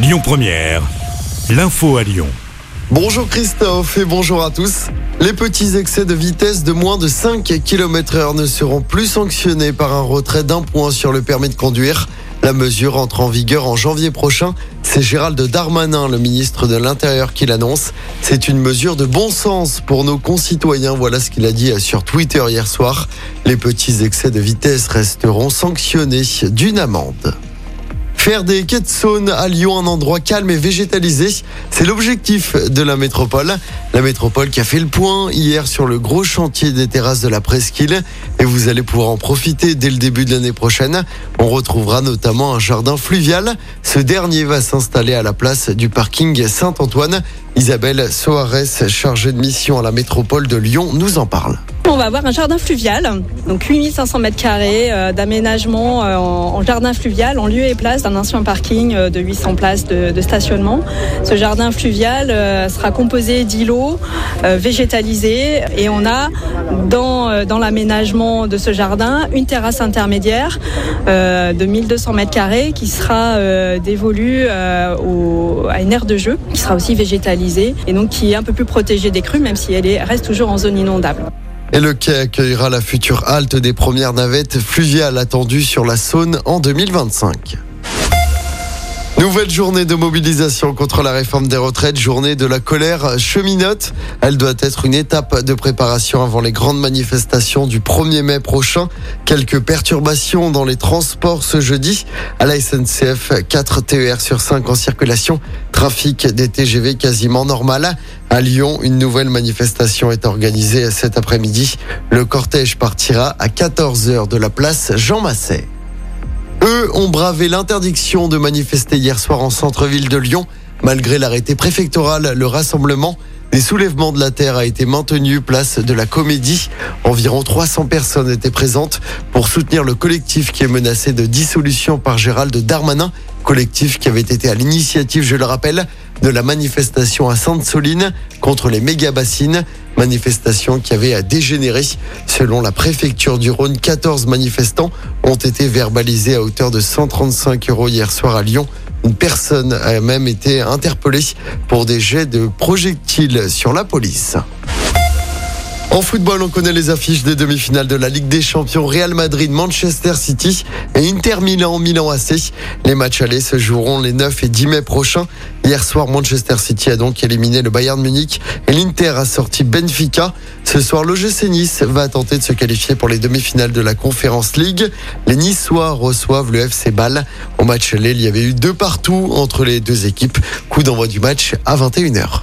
Lyon Première, l'info à Lyon. Bonjour Christophe et bonjour à tous. Les petits excès de vitesse de moins de 5 km heure ne seront plus sanctionnés par un retrait d'un point sur le permis de conduire. La mesure entre en vigueur en janvier prochain. C'est Gérald Darmanin, le ministre de l'Intérieur, qui l'annonce. C'est une mesure de bon sens pour nos concitoyens. Voilà ce qu'il a dit sur Twitter hier soir. Les petits excès de vitesse resteront sanctionnés d'une amende. Faire des quais de à Lyon un endroit calme et végétalisé, c'est l'objectif de la métropole. La métropole qui a fait le point hier sur le gros chantier des terrasses de la presqu'île et vous allez pouvoir en profiter dès le début de l'année prochaine. On retrouvera notamment un jardin fluvial. Ce dernier va s'installer à la place du parking Saint-Antoine. Isabelle Soares, chargée de mission à la métropole de Lyon, nous en parle. On va avoir un jardin fluvial, donc 8500 mètres carrés euh, d'aménagement euh, en, jardin fluvial, en lieu et place d'un ancien parking euh, de 800 places de, stationnement. Ce jardin fluvial sera composé d'îlots végétalisés et on a dans, dans l'aménagement de ce jardin une terrasse intermédiaire de 1200 mètres carrés qui sera dévolue à une aire de jeu qui sera aussi végétalisée et donc qui est un peu plus protégée des crues même si elle est, reste toujours en zone inondable. Et le quai accueillera la future halte des premières navettes fluviales attendues sur la Saône en 2025. Nouvelle journée de mobilisation contre la réforme des retraites, journée de la colère cheminote. Elle doit être une étape de préparation avant les grandes manifestations du 1er mai prochain. Quelques perturbations dans les transports ce jeudi. À la SNCF, 4 TER sur 5 en circulation. Trafic des TGV quasiment normal. À Lyon, une nouvelle manifestation est organisée cet après-midi. Le cortège partira à 14h de la place Jean Masset. Eux ont bravé l'interdiction de manifester hier soir en centre-ville de Lyon. Malgré l'arrêté préfectoral, le rassemblement des soulèvements de la terre a été maintenu place de la Comédie. Environ 300 personnes étaient présentes pour soutenir le collectif qui est menacé de dissolution par Gérald Darmanin, collectif qui avait été à l'initiative, je le rappelle, de la manifestation à Sainte-Soline contre les méga-bassines, manifestation qui avait à dégénérer. Selon la préfecture du Rhône, 14 manifestants ont été verbalisés à hauteur de 135 euros hier soir à Lyon. Une personne a même été interpellée pour des jets de projectiles sur la police. En football, on connaît les affiches des demi-finales de la Ligue des Champions Real Madrid, Manchester City et Inter Milan, Milan AC. Les matchs allés se joueront les 9 et 10 mai prochains. Hier soir, Manchester City a donc éliminé le Bayern Munich et l'Inter a sorti Benfica. Ce soir, l'OGC Nice va tenter de se qualifier pour les demi-finales de la Conference League. Les Niçois reçoivent le FC Bâle. Au match aller, il y avait eu deux partout entre les deux équipes. Coup d'envoi du match à 21h.